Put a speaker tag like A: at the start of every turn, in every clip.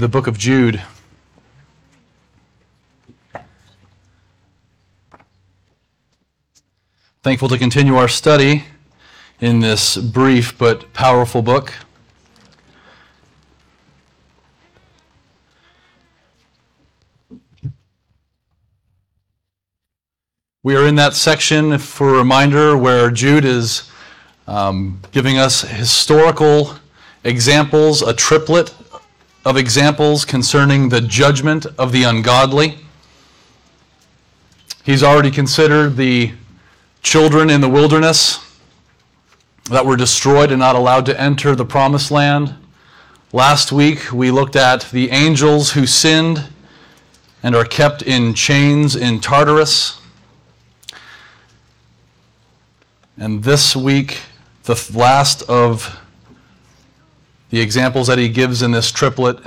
A: the book of Jude. Thankful to continue our study in this brief but powerful book. We are in that section, for a reminder, where Jude is um, giving us historical examples, a triplet of examples concerning the judgment of the ungodly. He's already considered the children in the wilderness that were destroyed and not allowed to enter the promised land. Last week, we looked at the angels who sinned and are kept in chains in Tartarus. And this week, the last of the examples that he gives in this triplet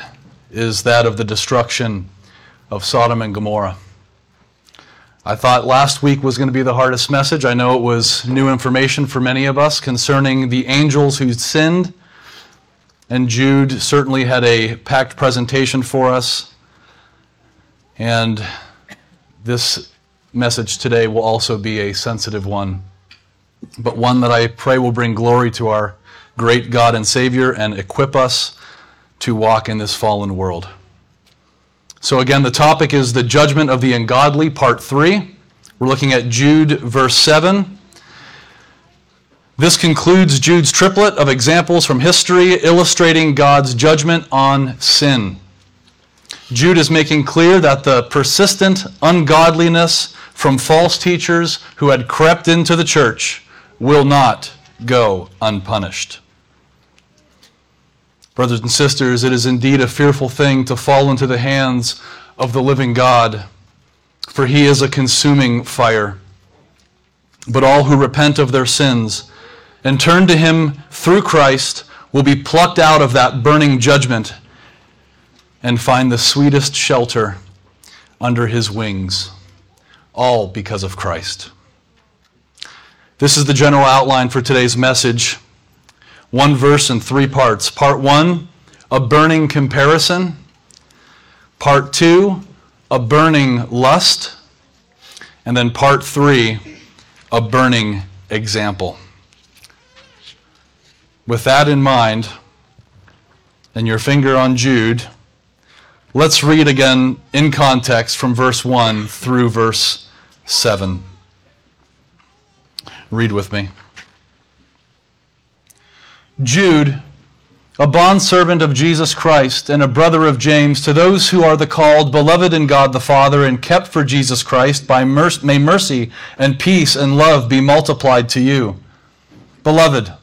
A: is that of the destruction of Sodom and Gomorrah. I thought last week was going to be the hardest message. I know it was new information for many of us concerning the angels who sinned. And Jude certainly had a packed presentation for us. And this message today will also be a sensitive one but one that I pray will bring glory to our great God and Savior and equip us to walk in this fallen world. So, again, the topic is the judgment of the ungodly, part three. We're looking at Jude, verse 7. This concludes Jude's triplet of examples from history illustrating God's judgment on sin. Jude is making clear that the persistent ungodliness from false teachers who had crept into the church will not go unpunished. Brothers and sisters, it is indeed a fearful thing to fall into the hands of the living God, for he is a consuming fire. But all who repent of their sins and turn to him through Christ will be plucked out of that burning judgment and find the sweetest shelter under his wings, all because of Christ. This is the general outline for today's message. One verse in three parts. Part one, a burning comparison. Part two, a burning lust. And then part three, a burning example. With that in mind, and your finger on Jude, let's read again in context from verse 1 through verse 7. Read with me. Jude, a bondservant of Jesus Christ and a brother of James, to those who are the called, beloved in God the Father, and kept for Jesus Christ, by mercy, may mercy and peace and love be multiplied to you. Beloved,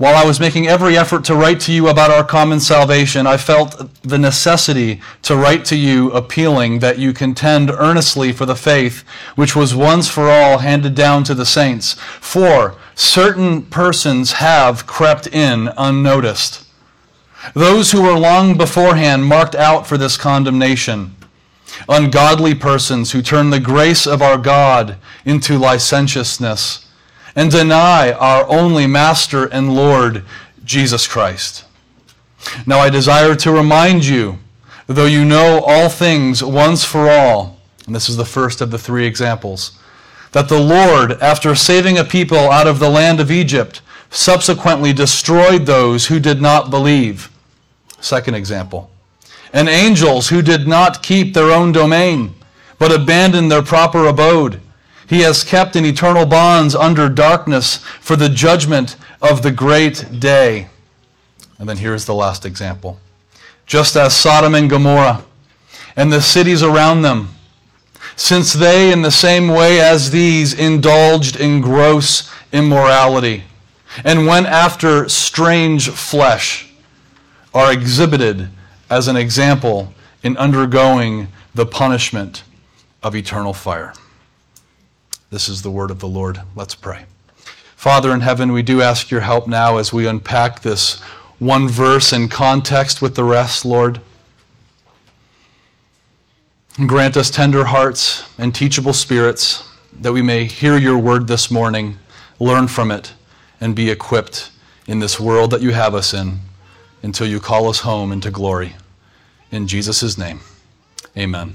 A: while I was making every effort to write to you about our common salvation, I felt the necessity to write to you appealing that you contend earnestly for the faith which was once for all handed down to the saints. For certain persons have crept in unnoticed. Those who were long beforehand marked out for this condemnation. Ungodly persons who turn the grace of our God into licentiousness and deny our only Master and Lord, Jesus Christ. Now I desire to remind you, though you know all things once for all, and this is the first of the three examples, that the Lord, after saving a people out of the land of Egypt, subsequently destroyed those who did not believe. Second example. And angels who did not keep their own domain, but abandoned their proper abode he has kept in eternal bonds under darkness for the judgment of the great day. And then here's the last example. Just as Sodom and Gomorrah and the cities around them, since they, in the same way as these, indulged in gross immorality and went after strange flesh, are exhibited as an example in undergoing the punishment of eternal fire. This is the word of the Lord. Let's pray. Father in heaven, we do ask your help now as we unpack this one verse in context with the rest, Lord. grant us tender hearts and teachable spirits that we may hear your word this morning, learn from it, and be equipped in this world that you have us in until you call us home into glory. In Jesus' name, amen.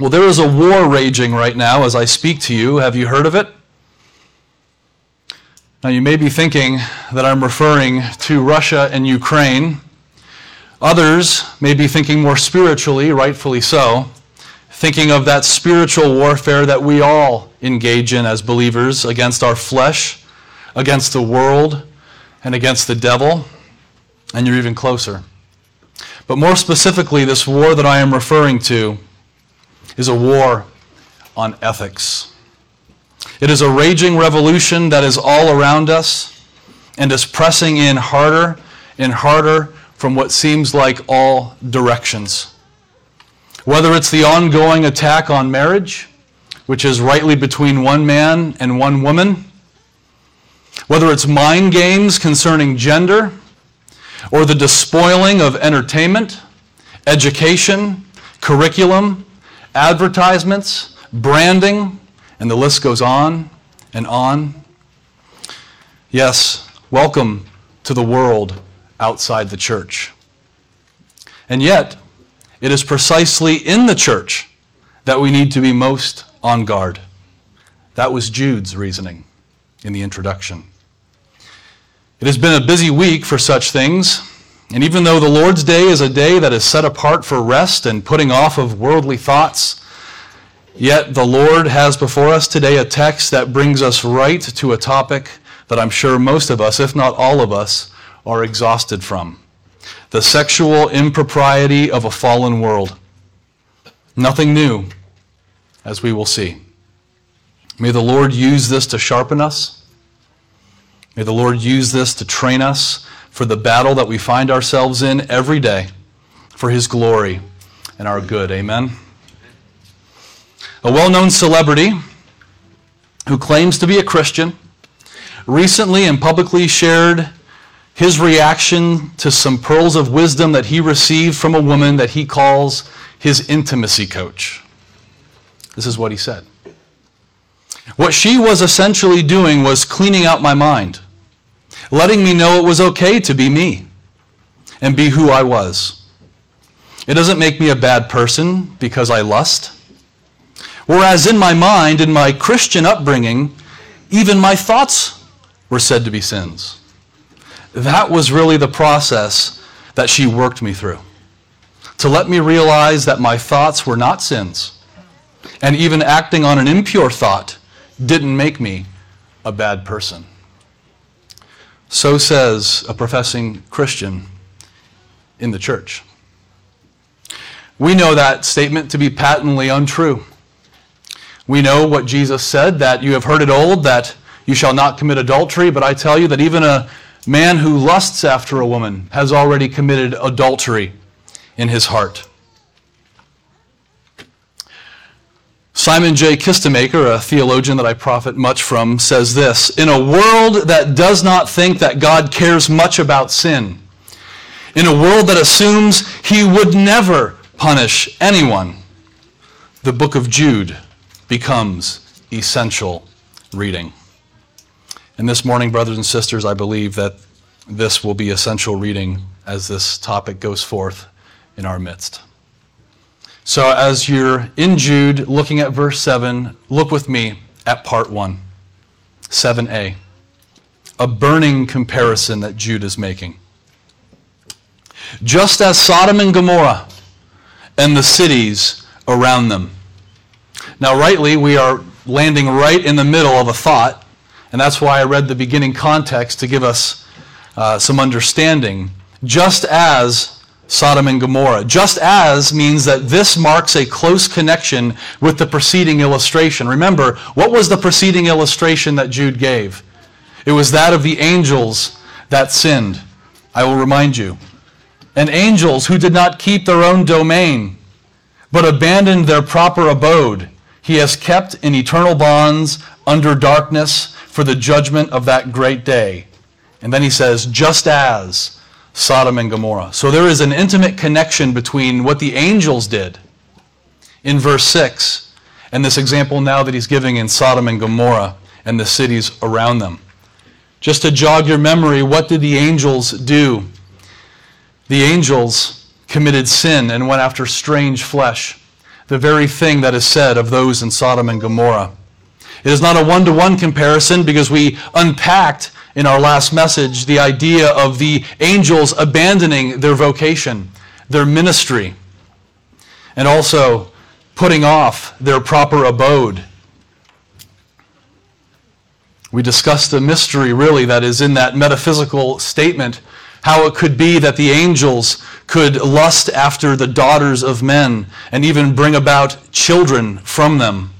A: Well, there is a war raging right now as I speak to you. Have you heard of it? Now, you may be thinking that I'm referring to Russia and Ukraine. Others may be thinking more spiritually, rightfully so, thinking of that spiritual warfare that we all engage in as believers against our flesh, against the world, and against the devil. And you're even closer. But more specifically, this war that I am referring to is a war on ethics. It is a raging revolution that is all around us and is pressing in harder and harder from what seems like all directions. Whether it's the ongoing attack on marriage, which is rightly between one man and one woman, whether it's mind games concerning gender, or the despoiling of entertainment, education, curriculum, advertisements, branding, and the list goes on and on. Yes, welcome to the world outside the church. And yet, it is precisely in the church that we need to be most on guard. That was Jude's reasoning in the introduction. It has been a busy week for such things, and even though the Lord's Day is a day that is set apart for rest and putting off of worldly thoughts, Yet the Lord has before us today a text that brings us right to a topic that I'm sure most of us, if not all of us, are exhausted from the sexual impropriety of a fallen world. Nothing new, as we will see. May the Lord use this to sharpen us. May the Lord use this to train us for the battle that we find ourselves in every day for His glory and our good. Amen. A well known celebrity who claims to be a Christian recently and publicly shared his reaction to some pearls of wisdom that he received from a woman that he calls his intimacy coach. This is what he said. What she was essentially doing was cleaning out my mind, letting me know it was okay to be me and be who I was. It doesn't make me a bad person because I lust. Whereas in my mind, in my Christian upbringing, even my thoughts were said to be sins. That was really the process that she worked me through. To let me realize that my thoughts were not sins. And even acting on an impure thought didn't make me a bad person. So says a professing Christian in the church. We know that statement to be patently untrue. We know what Jesus said that you have heard it old that you shall not commit adultery, but I tell you that even a man who lusts after a woman has already committed adultery in his heart. Simon J. Kistemaker, a theologian that I profit much from, says this In a world that does not think that God cares much about sin, in a world that assumes he would never punish anyone, the book of Jude becomes essential reading. And this morning, brothers and sisters, I believe that this will be essential reading as this topic goes forth in our midst. So, as you're in Jude looking at verse 7, look with me at part 1, 7a, a burning comparison that Jude is making. Just as Sodom and Gomorrah and the cities around them now, rightly, we are landing right in the middle of a thought, and that's why I read the beginning context to give us uh, some understanding. Just as Sodom and Gomorrah. Just as means that this marks a close connection with the preceding illustration. Remember, what was the preceding illustration that Jude gave? It was that of the angels that sinned. I will remind you. And angels who did not keep their own domain, but abandoned their proper abode he has kept in eternal bonds under darkness for the judgment of that great day. And then he says, just as Sodom and Gomorrah. So there is an intimate connection between what the angels did in verse 6 and this example now that he's giving in Sodom and Gomorrah and the cities around them. Just to jog your memory, what did the angels do? The angels committed sin and went after strange flesh, the very thing that is said of those in Sodom and Gomorrah. It is not a one to one comparison because we unpacked in our last message the idea of the angels abandoning their vocation, their ministry, and also putting off their proper abode. We discussed the mystery, really, that is in that metaphysical statement how it could be that the angels could lust after the daughters of men and even bring about children from them.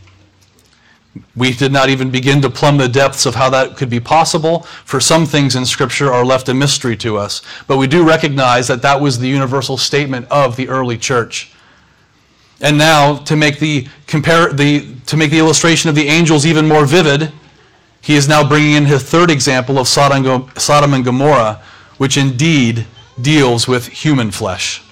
A: We did not even begin to plumb the depths of how that could be possible, for some things in Scripture are left a mystery to us. But we do recognize that that was the universal statement of the early church. And now, to make the, compare, the, to make the illustration of the angels even more vivid, he is now bringing in his third example of Sodom and Gomorrah, which indeed deals with human flesh.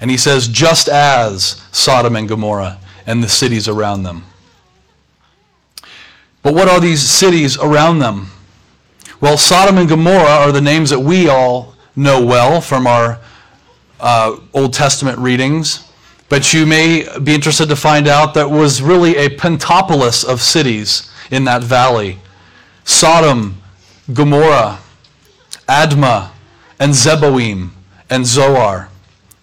A: And he says, just as Sodom and Gomorrah and the cities around them. But what are these cities around them? Well, Sodom and Gomorrah are the names that we all know well from our uh, Old Testament readings. But you may be interested to find out that was really a pentapolis of cities in that valley. Sodom, Gomorrah, Admah, and Zeboim, and Zoar.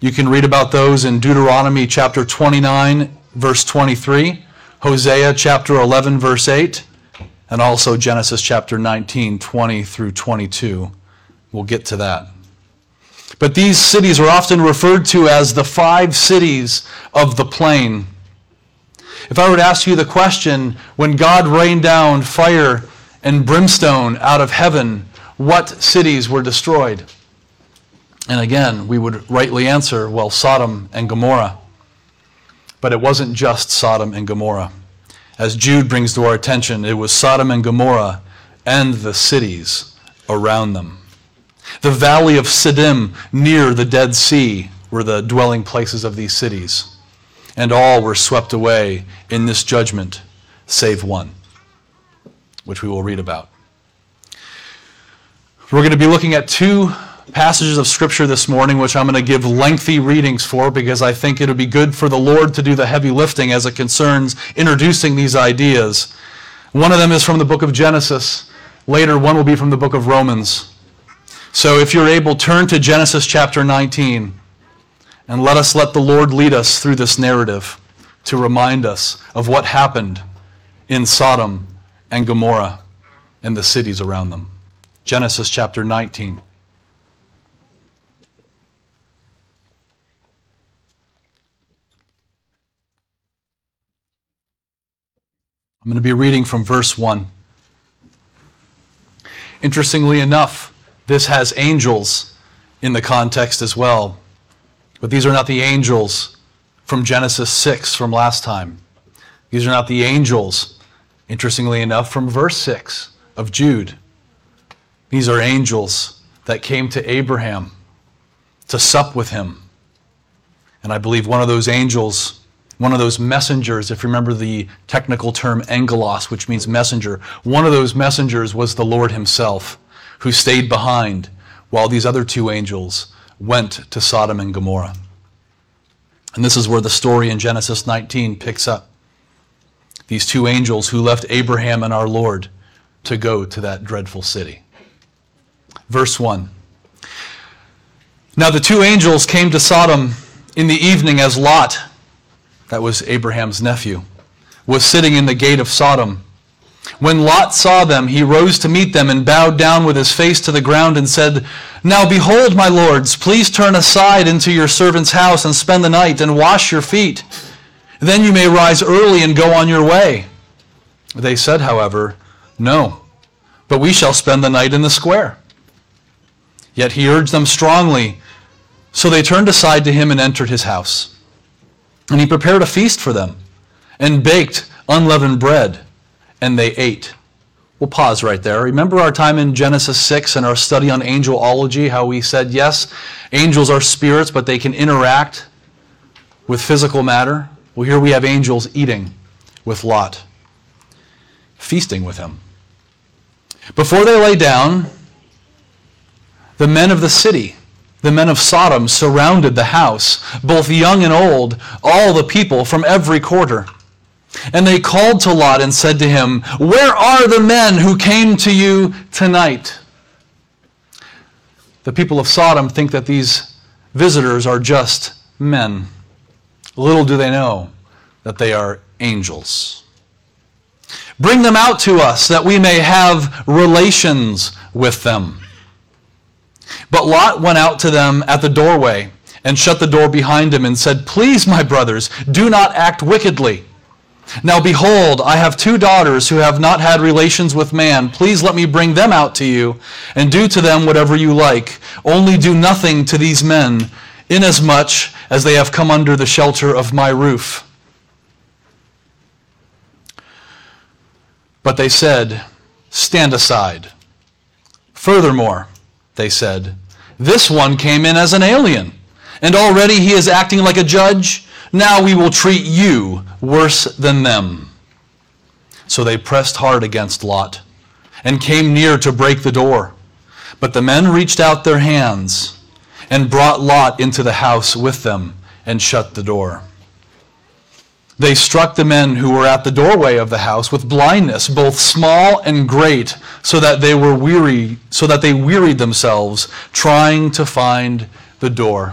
A: You can read about those in Deuteronomy chapter 29, verse 23, Hosea chapter 11, verse 8, and also Genesis chapter 19, 20 through 22. We'll get to that. But these cities are often referred to as the five cities of the plain. If I were to ask you the question, when God rained down fire and brimstone out of heaven, what cities were destroyed? And again, we would rightly answer, well, Sodom and Gomorrah. But it wasn't just Sodom and Gomorrah as Jude brings to our attention, it was Sodom and Gomorrah and the cities around them. The valley of Siddim near the Dead Sea were the dwelling places of these cities. And all were swept away in this judgment, save one, which we will read about. We're going to be looking at two passages of Scripture this morning, which I'm going to give lengthy readings for because I think it would be good for the Lord to do the heavy lifting as it concerns introducing these ideas. One of them is from the book of Genesis. Later, one will be from the book of Romans. So if you're able, turn to Genesis chapter 19 and let us let the Lord lead us through this narrative to remind us of what happened in Sodom and Gomorrah and the cities around them. Genesis chapter 19. I'm going to be reading from verse 1. Interestingly enough, this has angels in the context as well. But these are not the angels from Genesis 6 from last time. These are not the angels, interestingly enough, from verse 6 of Jude. These are angels that came to Abraham to sup with him. And I believe one of those angels one of those messengers, if you remember the technical term angelos, which means messenger, one of those messengers was the Lord himself, who stayed behind while these other two angels went to Sodom and Gomorrah. And this is where the story in Genesis 19 picks up. These two angels who left Abraham and our Lord to go to that dreadful city. Verse 1. Now the two angels came to Sodom in the evening as Lot, that was Abraham's nephew, was sitting in the gate of Sodom. When Lot saw them, he rose to meet them and bowed down with his face to the ground and said, Now behold, my lords, please turn aside into your servant's house and spend the night and wash your feet. Then you may rise early and go on your way. They said, however, No, but we shall spend the night in the square. Yet he urged them strongly, so they turned aside to him and entered his house. And he prepared a feast for them and baked unleavened bread, and they ate. We'll pause right there. Remember our time in Genesis 6 and our study on angelology, how we said, yes, angels are spirits, but they can interact with physical matter? Well, here we have angels eating with Lot, feasting with him. Before they lay down, the men of the city the men of Sodom surrounded the house, both young and old, all the people from every quarter. And they called to Lot and said to him, Where are the men who came to you tonight? The people of Sodom think that these visitors are just men. Little do they know that they are angels. Bring them out to us that we may have relations with them. But Lot went out to them at the doorway and shut the door behind him and said, Please, my brothers, do not act wickedly. Now behold, I have two daughters who have not had relations with man. Please let me bring them out to you, and do to them whatever you like. Only do nothing to these men, inasmuch as they have come under the shelter of my roof. But they said, Stand aside. Furthermore, they said, This one came in as an alien, and already he is acting like a judge. Now we will treat you worse than them. So they pressed hard against Lot and came near to break the door. But the men reached out their hands and brought Lot into the house with them and shut the door. They struck the men who were at the doorway of the house with blindness, both small and great, so that they were weary, so that they wearied themselves trying to find the door.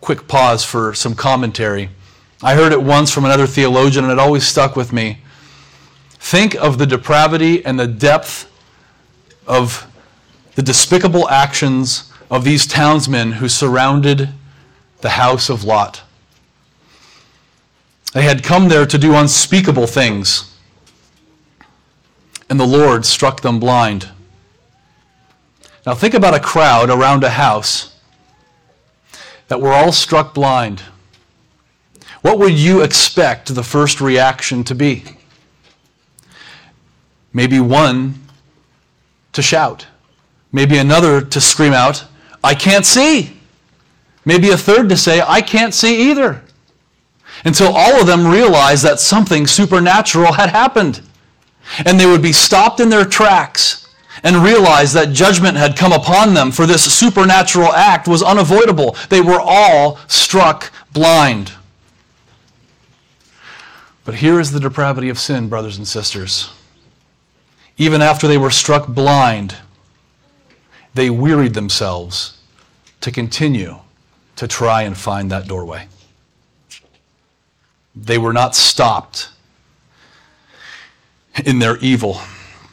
A: Quick pause for some commentary. I heard it once from another theologian and it always stuck with me. Think of the depravity and the depth of the despicable actions of these townsmen who surrounded the house of Lot. They had come there to do unspeakable things, and the Lord struck them blind. Now, think about a crowd around a house that were all struck blind. What would you expect the first reaction to be? Maybe one to shout, maybe another to scream out, I can't see. Maybe a third to say, I can't see either until all of them realized that something supernatural had happened. And they would be stopped in their tracks and realize that judgment had come upon them, for this supernatural act was unavoidable. They were all struck blind. But here is the depravity of sin, brothers and sisters. Even after they were struck blind, they wearied themselves to continue to try and find that doorway. They were not stopped in their evil.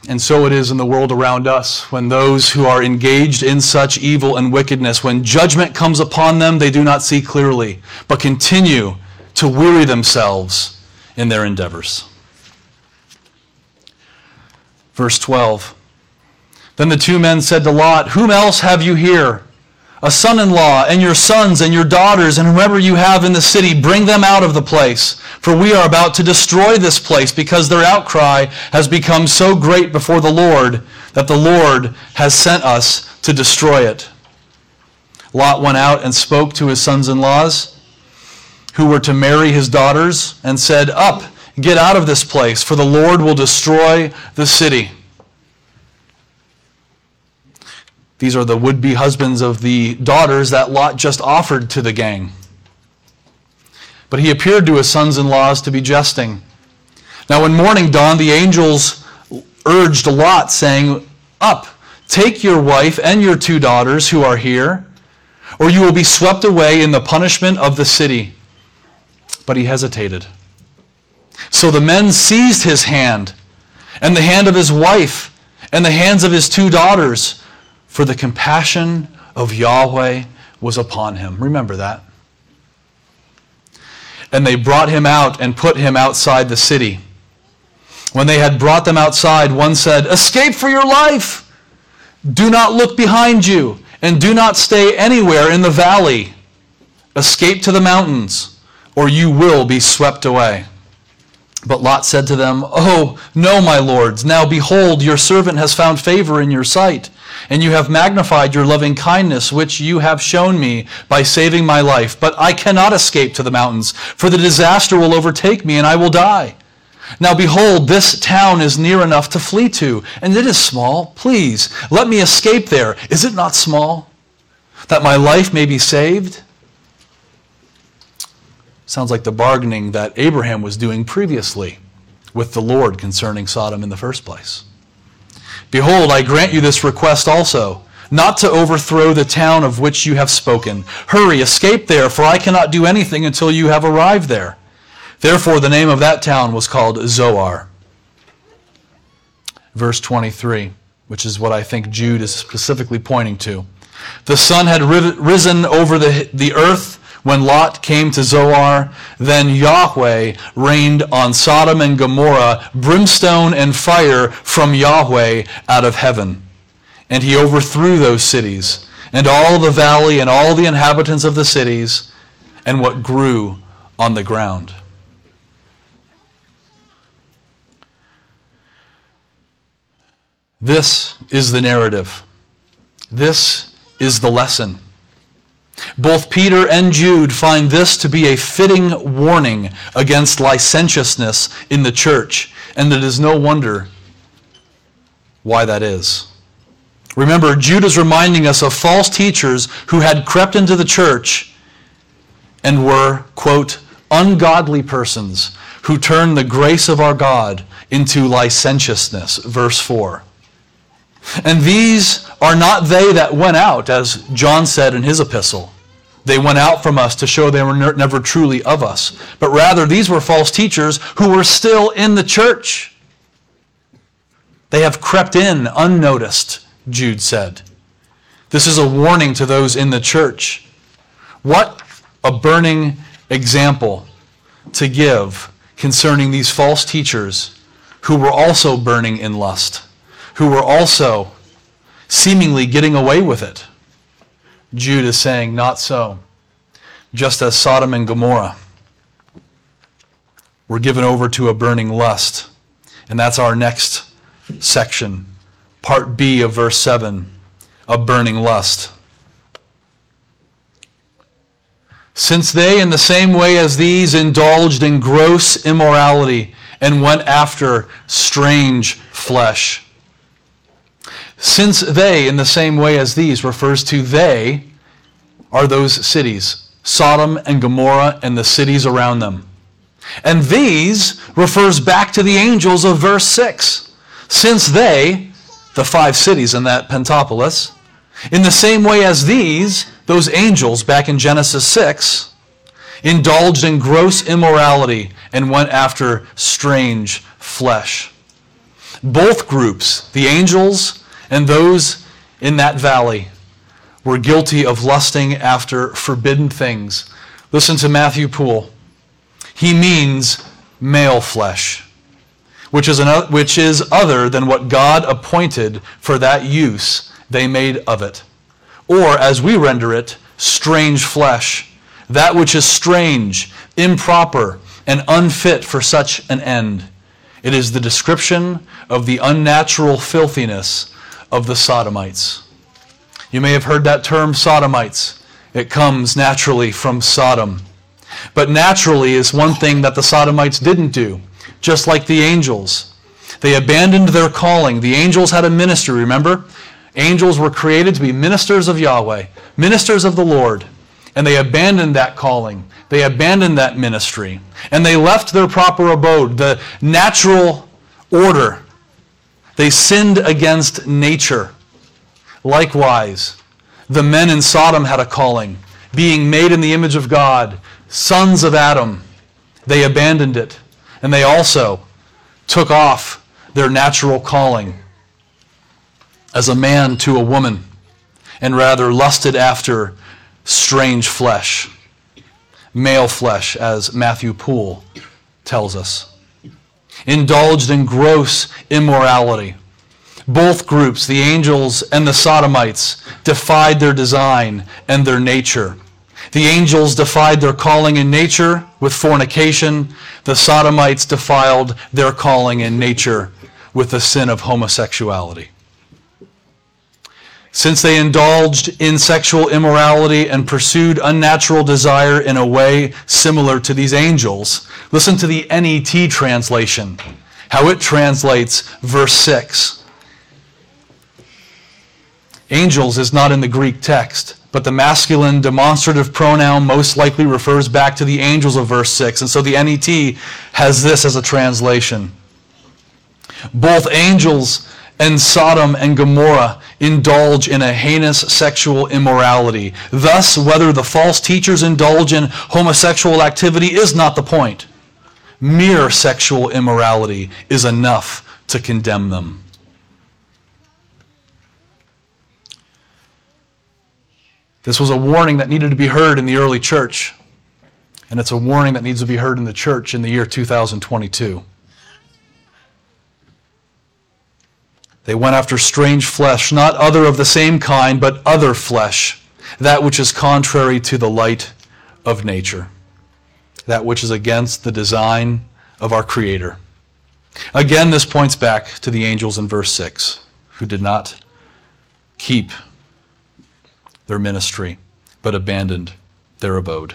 A: And so it is in the world around us when those who are engaged in such evil and wickedness, when judgment comes upon them, they do not see clearly, but continue to weary themselves in their endeavors. Verse 12 Then the two men said to Lot, Whom else have you here? A son in law, and your sons and your daughters, and whomever you have in the city, bring them out of the place. For we are about to destroy this place, because their outcry has become so great before the Lord that the Lord has sent us to destroy it. Lot went out and spoke to his sons in laws, who were to marry his daughters, and said, Up, get out of this place, for the Lord will destroy the city. These are the would be husbands of the daughters that Lot just offered to the gang. But he appeared to his sons in laws to be jesting. Now, when morning dawned, the angels urged Lot, saying, Up, take your wife and your two daughters who are here, or you will be swept away in the punishment of the city. But he hesitated. So the men seized his hand, and the hand of his wife, and the hands of his two daughters for the compassion of Yahweh was upon him. Remember that. And they brought him out and put him outside the city. When they had brought them outside, one said, Escape for your life! Do not look behind you, and do not stay anywhere in the valley. Escape to the mountains, or you will be swept away. But Lot said to them, Oh, no, my lords. Now behold, your servant has found favor in your sight, and you have magnified your loving kindness, which you have shown me by saving my life. But I cannot escape to the mountains, for the disaster will overtake me, and I will die. Now behold, this town is near enough to flee to, and it is small. Please, let me escape there. Is it not small? That my life may be saved? Sounds like the bargaining that Abraham was doing previously with the Lord concerning Sodom in the first place. Behold, I grant you this request also, not to overthrow the town of which you have spoken. Hurry, escape there, for I cannot do anything until you have arrived there. Therefore, the name of that town was called Zoar. Verse 23, which is what I think Jude is specifically pointing to. The sun had risen over the, the earth when Lot came to Zoar. Then Yahweh rained on Sodom and Gomorrah brimstone and fire from Yahweh out of heaven. And he overthrew those cities, and all the valley, and all the inhabitants of the cities, and what grew on the ground. This is the narrative. This is the lesson. Both Peter and Jude find this to be a fitting warning against licentiousness in the church, and it is no wonder why that is. Remember, Jude is reminding us of false teachers who had crept into the church and were, quote, ungodly persons who turned the grace of our God into licentiousness, verse 4. And these are not they that went out, as John said in his epistle. They went out from us to show they were never truly of us. But rather, these were false teachers who were still in the church. They have crept in unnoticed, Jude said. This is a warning to those in the church. What a burning example to give concerning these false teachers who were also burning in lust who were also seemingly getting away with it. Jude is saying, Not so. Just as Sodom and Gomorrah were given over to a burning lust. And that's our next section, part B of verse 7, a burning lust. Since they, in the same way as these, indulged in gross immorality and went after strange flesh since they, in the same way as these, refers to they, are those cities, Sodom and Gomorrah and the cities around them. And these refers back to the angels of verse 6. Since they, the five cities in that Pentapolis, in the same way as these, those angels back in Genesis 6, indulged in gross immorality and went after strange flesh. Both groups, the angels and those in that valley were guilty of lusting after forbidden things. Listen to Matthew Poole. He means male flesh, which is, an, which is other than what God appointed for that use they made of it. Or, as we render it, strange flesh, that which is strange, improper, and unfit for such an end. It is the description of the unnatural filthiness of the Sodomites. You may have heard that term Sodomites. It comes naturally from Sodom. But naturally is one thing that the Sodomites didn't do, just like the angels. They abandoned their calling. The angels had a ministry, remember? Angels were created to be ministers of Yahweh, ministers of the Lord. And they abandoned that calling. They abandoned that ministry. And they left their proper abode, the natural order they sinned against nature. Likewise, the men in Sodom had a calling, being made in the image of God, sons of Adam. They abandoned it, and they also took off their natural calling as a man to a woman, and rather lusted after strange flesh, male flesh, as Matthew Poole tells us indulged in gross immorality. Both groups, the angels and the sodomites, defied their design and their nature. The angels defied their calling in nature with fornication. The sodomites defiled their calling in nature with the sin of homosexuality. Since they indulged in sexual immorality and pursued unnatural desire in a way similar to these angels. Listen to the NET translation, how it translates verse 6. Angels is not in the Greek text, but the masculine demonstrative pronoun most likely refers back to the angels of verse 6. And so the NET has this as a translation. Both angels and Sodom and Gomorrah indulge in a heinous sexual immorality. Thus, whether the false teachers indulge in homosexual activity is not the point. Mere sexual immorality is enough to condemn them. This was a warning that needed to be heard in the early church, and it's a warning that needs to be heard in the church in the year 2022. They went after strange flesh, not other of the same kind, but other flesh, that which is contrary to the light of nature, that which is against the design of our Creator. Again, this points back to the angels in verse 6, who did not keep their ministry, but abandoned their abode.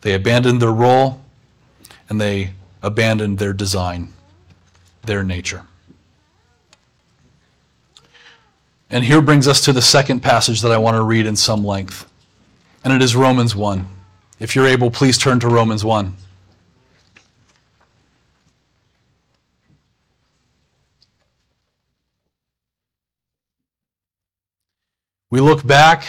A: They abandoned their role, and they abandoned their design, their nature. And here brings us to the second passage that I want to read in some length. And it is Romans 1. If you're able, please turn to Romans 1. We look back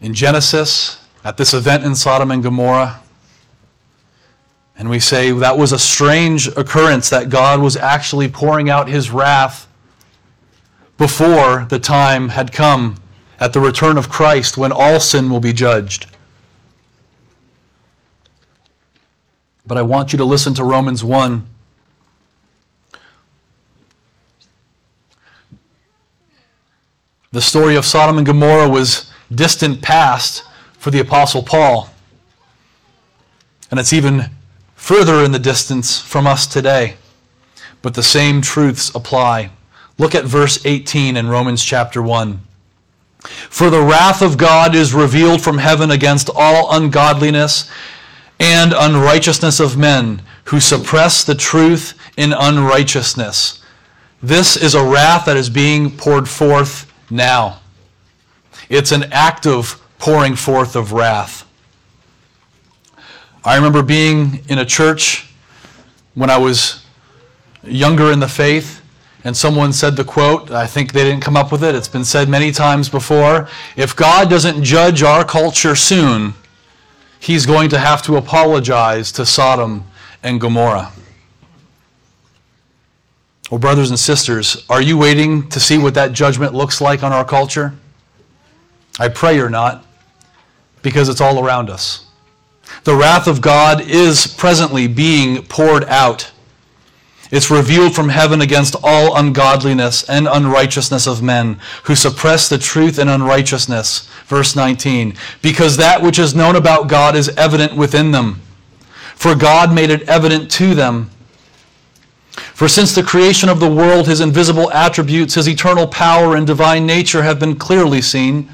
A: in Genesis at this event in Sodom and Gomorrah, and we say that was a strange occurrence that God was actually pouring out his wrath before the time had come at the return of Christ when all sin will be judged. But I want you to listen to Romans 1. The story of Sodom and Gomorrah was distant past for the Apostle Paul. And it's even further in the distance from us today. But the same truths apply. Look at verse 18 in Romans chapter 1. For the wrath of God is revealed from heaven against all ungodliness and unrighteousness of men who suppress the truth in unrighteousness. This is a wrath that is being poured forth now. It's an active pouring forth of wrath. I remember being in a church when I was younger in the faith and someone said the quote, I think they didn't come up with it, it's been said many times before. If God doesn't judge our culture soon, he's going to have to apologize to Sodom and Gomorrah. Well, brothers and sisters, are you waiting to see what that judgment looks like on our culture? I pray you're not, because it's all around us. The wrath of God is presently being poured out it's revealed from heaven against all ungodliness and unrighteousness of men who suppress the truth in unrighteousness. Verse 19. Because that which is known about God is evident within them. For God made it evident to them. For since the creation of the world, his invisible attributes, his eternal power and divine nature have been clearly seen,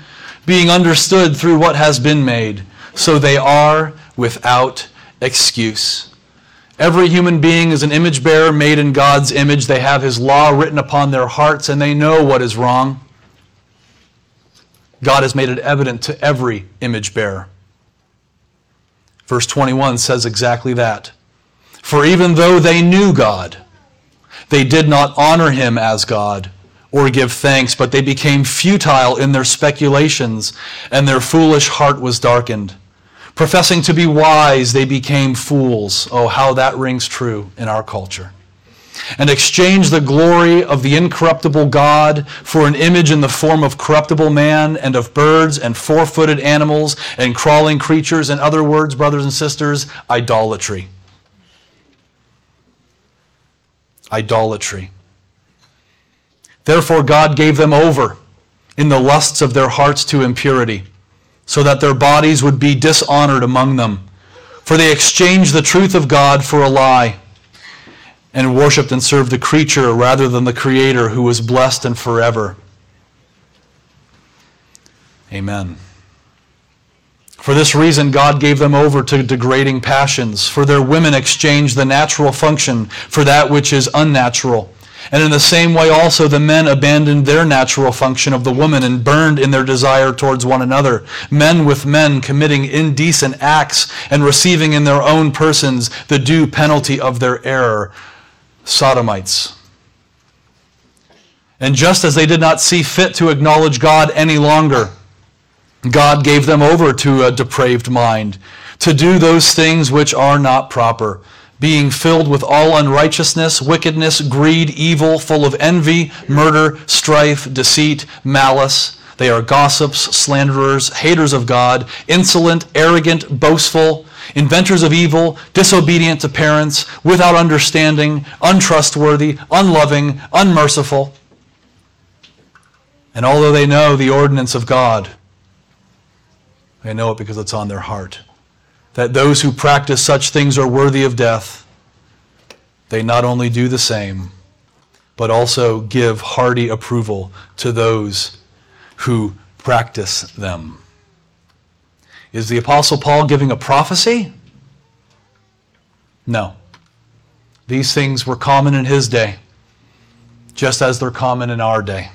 A: being understood through what has been made. So they are without excuse. Every human being is an image bearer made in God's image. They have His law written upon their hearts and they know what is wrong. God has made it evident to every image bearer. Verse 21 says exactly that. For even though they knew God, they did not honor Him as God or give thanks, but they became futile in their speculations, and their foolish heart was darkened. Professing to be wise, they became fools. Oh, how that rings true in our culture. And exchanged the glory of the incorruptible God for an image in the form of corruptible man and of birds and four footed animals and crawling creatures. In other words, brothers and sisters, idolatry. Idolatry. Therefore, God gave them over in the lusts of their hearts to impurity so that their bodies would be dishonored among them. For they exchanged the truth of God for a lie and worshiped and served the creature rather than the Creator who was blessed and forever. Amen. For this reason, God gave them over to degrading passions, for their women exchanged the natural function for that which is unnatural. And in the same way also the men abandoned their natural function of the woman and burned in their desire towards one another, men with men committing indecent acts and receiving in their own persons the due penalty of their error. Sodomites. And just as they did not see fit to acknowledge God any longer, God gave them over to a depraved mind, to do those things which are not proper, being filled with all unrighteousness, wickedness, greed, evil, full of envy, murder, strife, deceit, malice. They are gossips, slanderers, haters of God, insolent, arrogant, boastful, inventors of evil, disobedient to parents, without understanding, untrustworthy, unloving, unmerciful. And although they know the ordinance of God, they know it because it's on their heart. That those who practice such things are worthy of death. They not only do the same, but also give hearty approval to those who practice them. Is the Apostle Paul giving a prophecy? No. These things were common in his day, just as they're common in our day.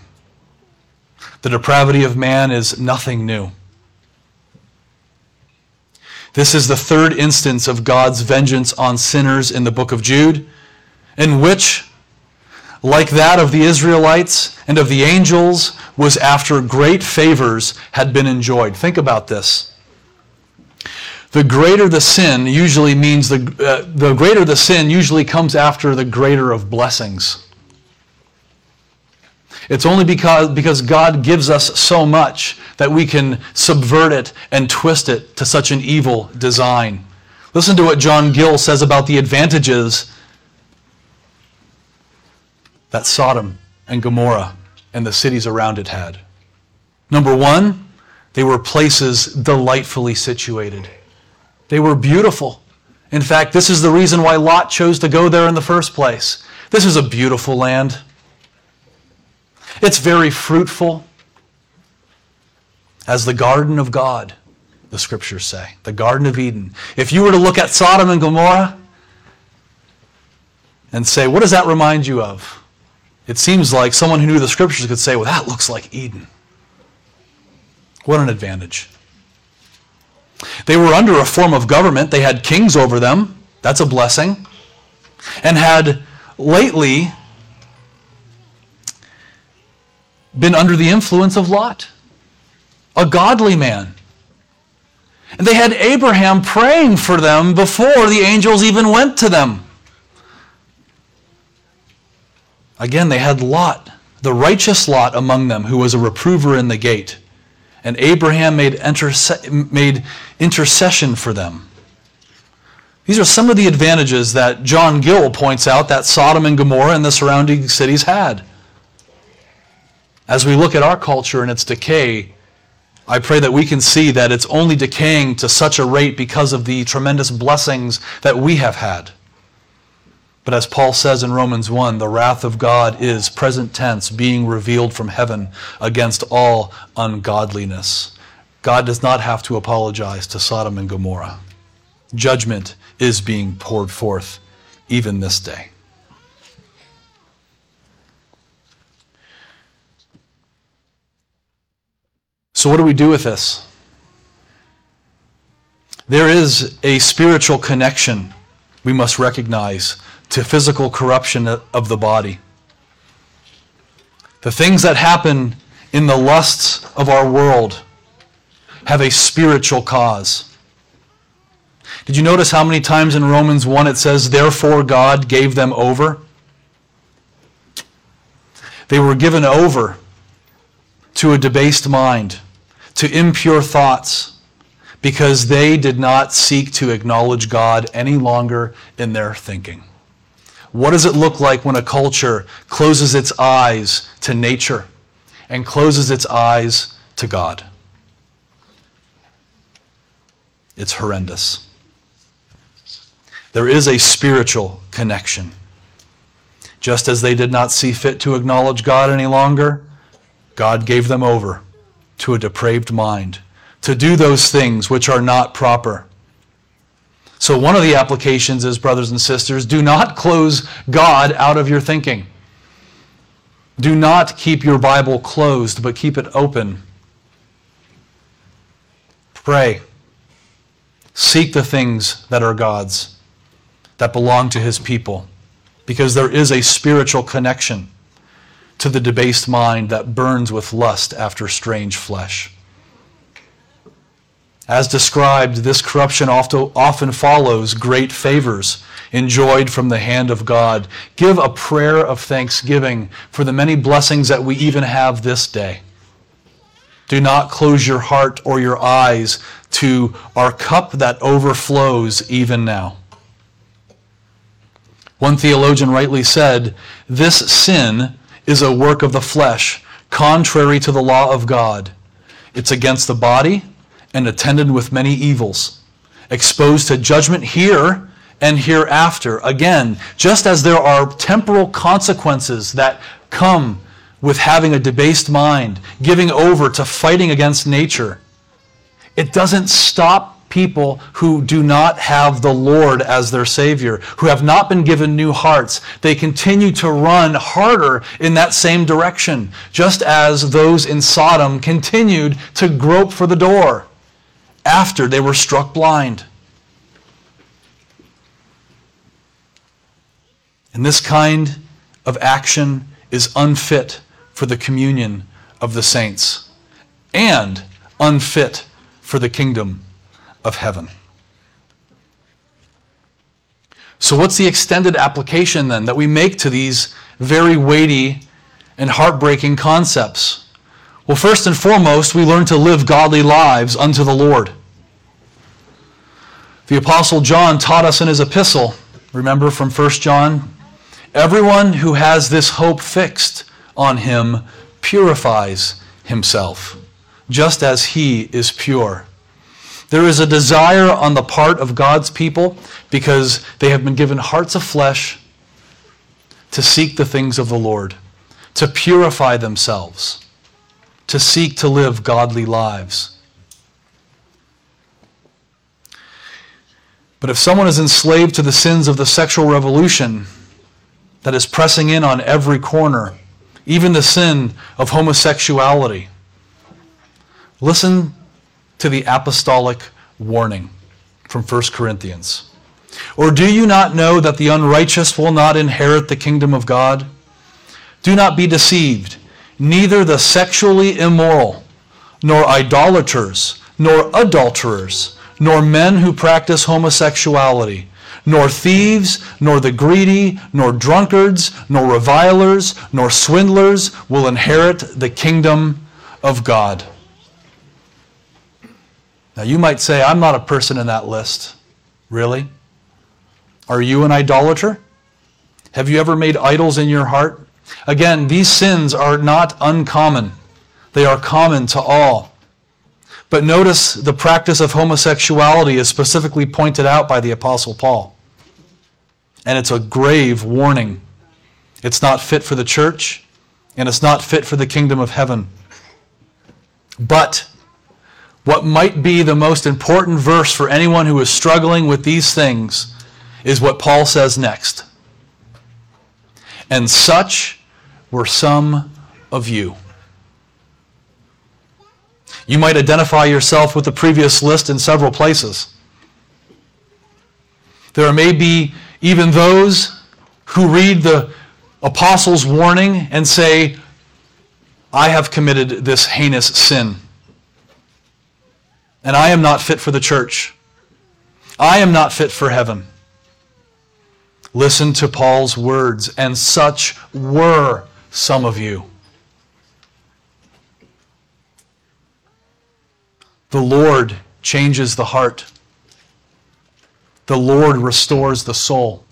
A: The depravity of man is nothing new. This is the third instance of God's vengeance on sinners in the book of Jude, in which, like that of the Israelites and of the angels, was after great favors had been enjoyed. Think about this. The greater the sin usually means the, uh, the greater the sin usually comes after the greater of blessings. It's only because, because God gives us so much that we can subvert it and twist it to such an evil design. Listen to what John Gill says about the advantages that Sodom and Gomorrah and the cities around it had. Number one, they were places delightfully situated. They were beautiful. In fact, this is the reason why Lot chose to go there in the first place. This is a beautiful land. It's very fruitful, as the garden of God, the scriptures say, the Garden of Eden. If you were to look at Sodom and Gomorrah and say, what does that remind you of? It seems like someone who knew the scriptures could say, well, that looks like Eden. What an advantage. They were under a form of government, they had kings over them. That's a blessing. And had lately been under the influence of Lot, a godly man. And they had Abraham praying for them before the angels even went to them. Again, they had Lot, the righteous Lot among them, who was a reprover in the gate. And Abraham made, interse- made intercession for them. These are some of the advantages that John Gill points out that Sodom and Gomorrah and the surrounding cities had. As we look at our culture and its decay, I pray that we can see that it's only decaying to such a rate because of the tremendous blessings that we have had. But as Paul says in Romans 1, the wrath of God is, present tense, being revealed from heaven against all ungodliness. God does not have to apologize to Sodom and Gomorrah. Judgment is being poured forth even this day. So, what do we do with this? There is a spiritual connection we must recognize to physical corruption of the body. The things that happen in the lusts of our world have a spiritual cause. Did you notice how many times in Romans 1 it says, Therefore God gave them over? They were given over to a debased mind to impure thoughts because they did not seek to acknowledge God any longer in their thinking. What does it look like when a culture closes its eyes to nature and closes its eyes to God? It's horrendous. There is a spiritual connection. Just as they did not see fit to acknowledge God any longer, God gave them over to a depraved mind, to do those things which are not proper. So, one of the applications is, brothers and sisters, do not close God out of your thinking. Do not keep your Bible closed, but keep it open. Pray. Seek the things that are God's, that belong to His people, because there is a spiritual connection to the debased mind that burns with lust after strange flesh. As described, this corruption often follows great favors enjoyed from the hand of God. Give a prayer of thanksgiving for the many blessings that we even have this day. Do not close your heart or your eyes to our cup that overflows even now. One theologian rightly said, This sin is a work of the flesh, contrary to the law of God. It's against the body and attended with many evils, exposed to judgment here and hereafter. Again, just as there are temporal consequences that come with having a debased mind, giving over to fighting against nature, it doesn't stop people who do not have the Lord as their Savior, who have not been given new hearts. They continue to run harder in that same direction, just as those in Sodom continued to grope for the door after they were struck blind. And this kind of action is unfit for the communion of the saints and unfit for the kingdom of heaven. So, what's the extended application then that we make to these very weighty and heartbreaking concepts? Well, first and foremost, we learn to live godly lives unto the Lord. The Apostle John taught us in his epistle, remember from 1 John? Everyone who has this hope fixed on him purifies himself, just as he is pure. There is a desire on the part of God's people because they have been given hearts of flesh to seek the things of the Lord, to purify themselves, to seek to live godly lives. But if someone is enslaved to the sins of the sexual revolution that is pressing in on every corner, even the sin of homosexuality, listen to the apostolic warning from 1 Corinthians. Or do you not know that the unrighteous will not inherit the kingdom of God? Do not be deceived. Neither the sexually immoral, nor idolaters, nor adulterers, nor men who practice homosexuality, nor thieves, nor the greedy, nor drunkards, nor revilers, nor swindlers will inherit the kingdom of God. Now, you might say, I'm not a person in that list. Really? Are you an idolater? Have you ever made idols in your heart? Again, these sins are not uncommon, they are common to all. But notice the practice of homosexuality is specifically pointed out by the Apostle Paul. And it's a grave warning. It's not fit for the church, and it's not fit for the kingdom of heaven. But what might be the most important verse for anyone who is struggling with these things is what Paul says next. And such were some of you. You might identify yourself with the previous list in several places. There may be even those who read the apostles' warning and say, I have committed this heinous sin. And I am not fit for the church. I am not fit for heaven. Listen to Paul's words, and such were some of you. The Lord changes the heart. The Lord restores the soul.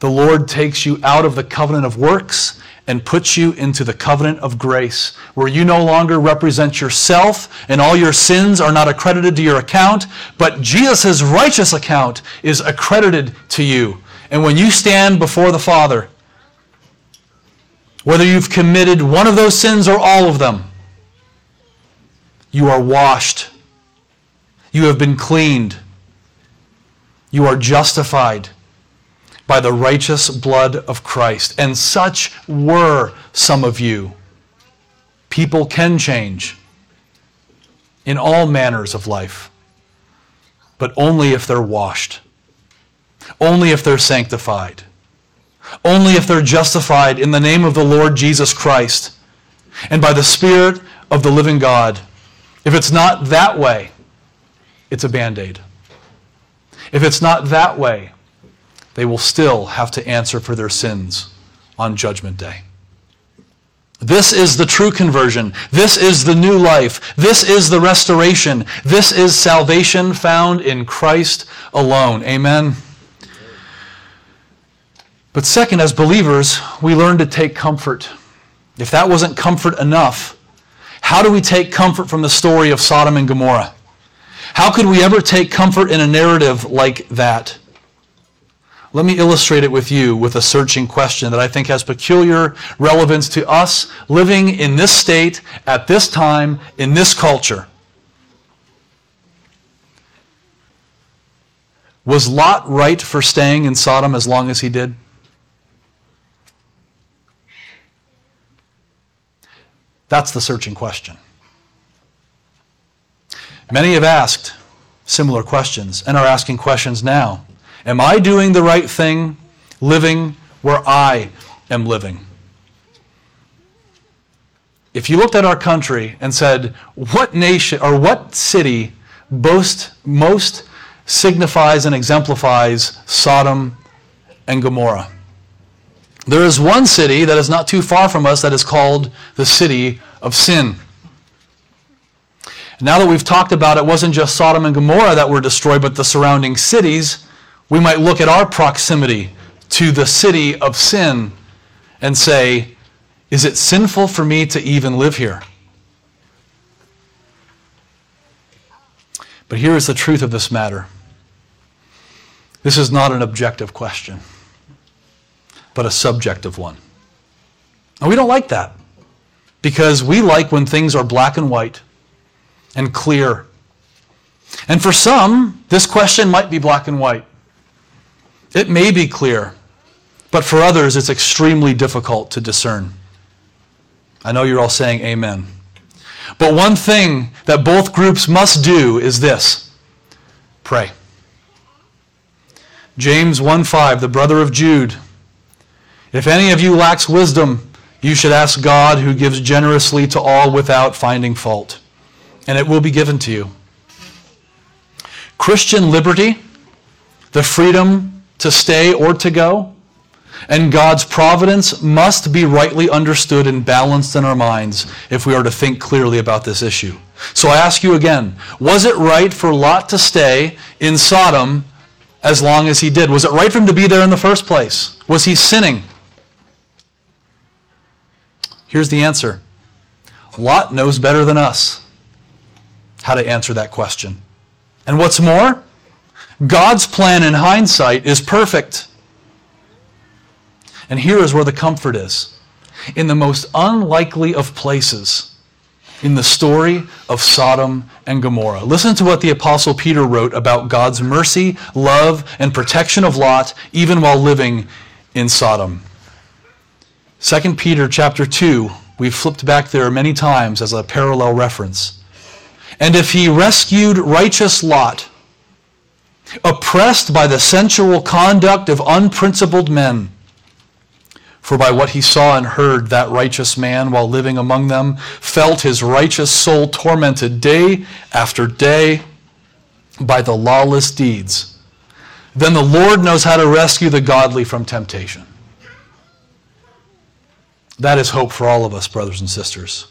A: The Lord takes you out of the covenant of works and puts you into the covenant of grace, where you no longer represent yourself and all your sins are not accredited to your account, but Jesus' righteous account is accredited to you. And when you stand before the Father, whether you've committed one of those sins or all of them, You are washed. You have been cleaned. You are justified by the righteous blood of Christ. And such were some of you. People can change in all manners of life, but only if they're washed, only if they're sanctified, only if they're justified in the name of the Lord Jesus Christ and by the Spirit of the living God. If it's not that way, it's a band aid. If it's not that way, they will still have to answer for their sins on Judgment Day. This is the true conversion. This is the new life. This is the restoration. This is salvation found in Christ alone. Amen. But second, as believers, we learn to take comfort. If that wasn't comfort enough, how do we take comfort from the story of Sodom and Gomorrah? How could we ever take comfort in a narrative like that? Let me illustrate it with you with a searching question that I think has peculiar relevance to us living in this state at this time in this culture. Was Lot right for staying in Sodom as long as he did? That's the searching question. Many have asked similar questions and are asking questions now. Am I doing the right thing, living where I am living? If you looked at our country and said, what nation or what city boast, most signifies and exemplifies Sodom and Gomorrah? There is one city that is not too far from us that is called the city of sin. Now that we've talked about it wasn't just Sodom and Gomorrah that were destroyed, but the surrounding cities, we might look at our proximity to the city of sin and say, is it sinful for me to even live here? But here is the truth of this matter. This is not an objective question, but a subjective one. And we don't like that because we like when things are black and white and clear. And for some, this question might be black and white. It may be clear, but for others, it's extremely difficult to discern. I know you're all saying amen. But one thing that both groups must do is this pray. James 1:5, the brother of Jude. If any of you lacks wisdom, you should ask God who gives generously to all without finding fault, and it will be given to you. Christian liberty, the freedom to stay or to go. And God's providence must be rightly understood and balanced in our minds if we are to think clearly about this issue. So I ask you again was it right for Lot to stay in Sodom as long as he did? Was it right for him to be there in the first place? Was he sinning? Here's the answer Lot knows better than us how to answer that question. And what's more, God's plan in hindsight is perfect. And here is where the comfort is. In the most unlikely of places, in the story of Sodom and Gomorrah. Listen to what the apostle Peter wrote about God's mercy, love, and protection of Lot even while living in Sodom. 2 Peter chapter 2, we've flipped back there many times as a parallel reference. And if he rescued righteous Lot, oppressed by the sensual conduct of unprincipled men. For by what he saw and heard, that righteous man, while living among them, felt his righteous soul tormented day after day by the lawless deeds. Then the Lord knows how to rescue the godly from temptation. That is hope for all of us, brothers and sisters,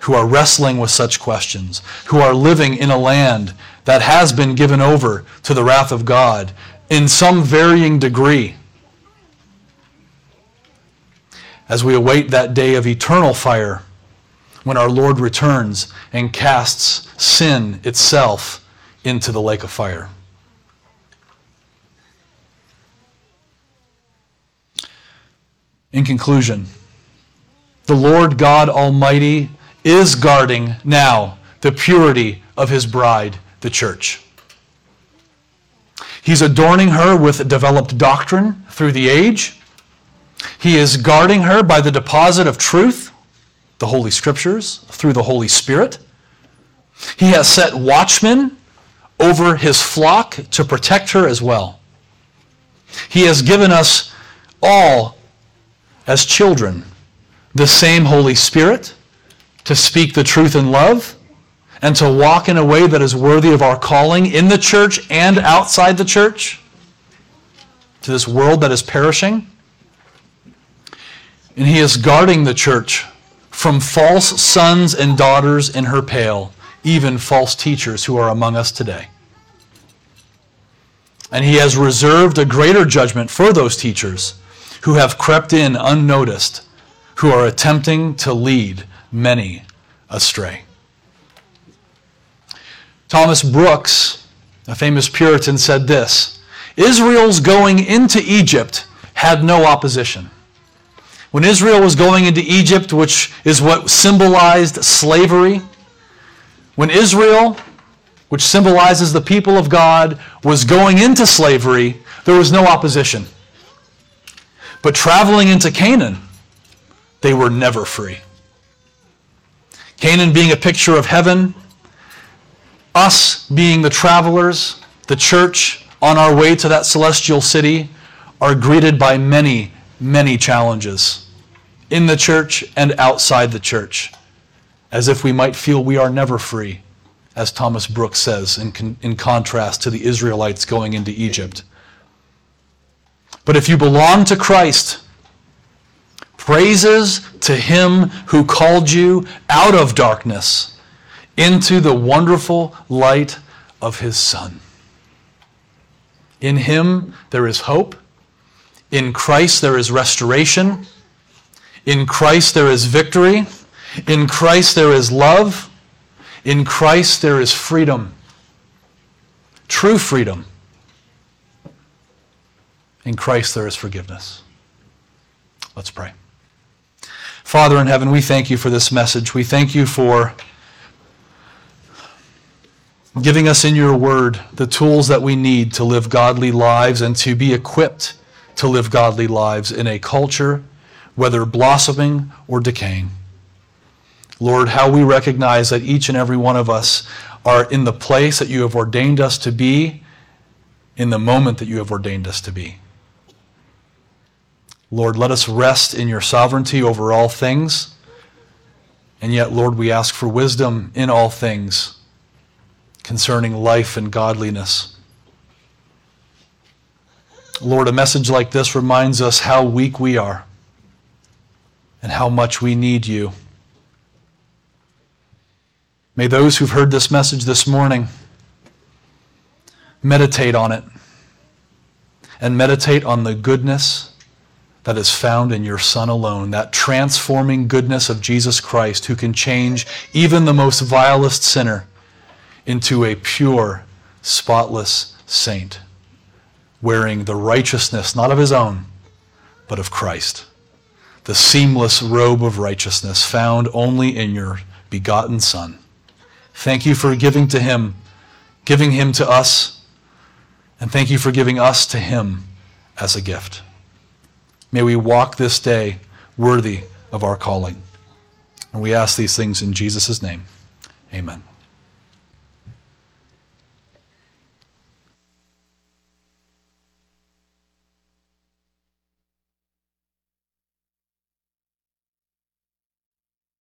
A: who are wrestling with such questions, who are living in a land that has been given over to the wrath of God in some varying degree. As we await that day of eternal fire when our Lord returns and casts sin itself into the lake of fire. In conclusion, the Lord God Almighty is guarding now the purity of his bride, the church. He's adorning her with developed doctrine through the age. He is guarding her by the deposit of truth, the Holy Scriptures, through the Holy Spirit. He has set watchmen over his flock to protect her as well. He has given us all, as children, the same Holy Spirit to speak the truth in love and to walk in a way that is worthy of our calling in the church and outside the church to this world that is perishing. And he is guarding the church from false sons and daughters in her pale, even false teachers who are among us today. And he has reserved a greater judgment for those teachers who have crept in unnoticed, who are attempting to lead many astray. Thomas Brooks, a famous Puritan, said this Israel's going into Egypt had no opposition. When Israel was going into Egypt, which is what symbolized slavery, when Israel, which symbolizes the people of God, was going into slavery, there was no opposition. But traveling into Canaan, they were never free. Canaan being a picture of heaven, us being the travelers, the church on our way to that celestial city, are greeted by many, many challenges in the church and outside the church, as if we might feel we are never free, as Thomas Brooks says, in, con- in contrast to the Israelites going into Egypt. But if you belong to Christ, praises to him who called you out of darkness into the wonderful light of his Son. In him there is hope. In Christ there is restoration. In Christ there is victory. In Christ there is love. In Christ there is freedom. True freedom. In Christ there is forgiveness. Let's pray. Father in heaven, we thank you for this message. We thank you for giving us in your word the tools that we need to live godly lives and to be equipped to live godly lives in a culture, whether blossoming or decaying. Lord, how we recognize that each and every one of us are in the place that you have ordained us to be in the moment that you have ordained us to be. Lord, let us rest in your sovereignty over all things. And yet, Lord, we ask for wisdom in all things concerning life and godliness. Lord, a message like this reminds us how weak we are and how much we need you. May those who've heard this message this morning meditate on it and meditate on the goodness that is found in your Son alone, that transforming goodness of Jesus Christ who can change even the most vilest sinner into a pure, spotless saint, wearing the righteousness not of his own, but of Christ, the seamless robe of righteousness found only in your begotten Son. Thank you for giving to him, giving him to us, and thank you for giving us to him as a gift. May we walk this day worthy of our calling. And we ask these things in Jesus' name. Amen.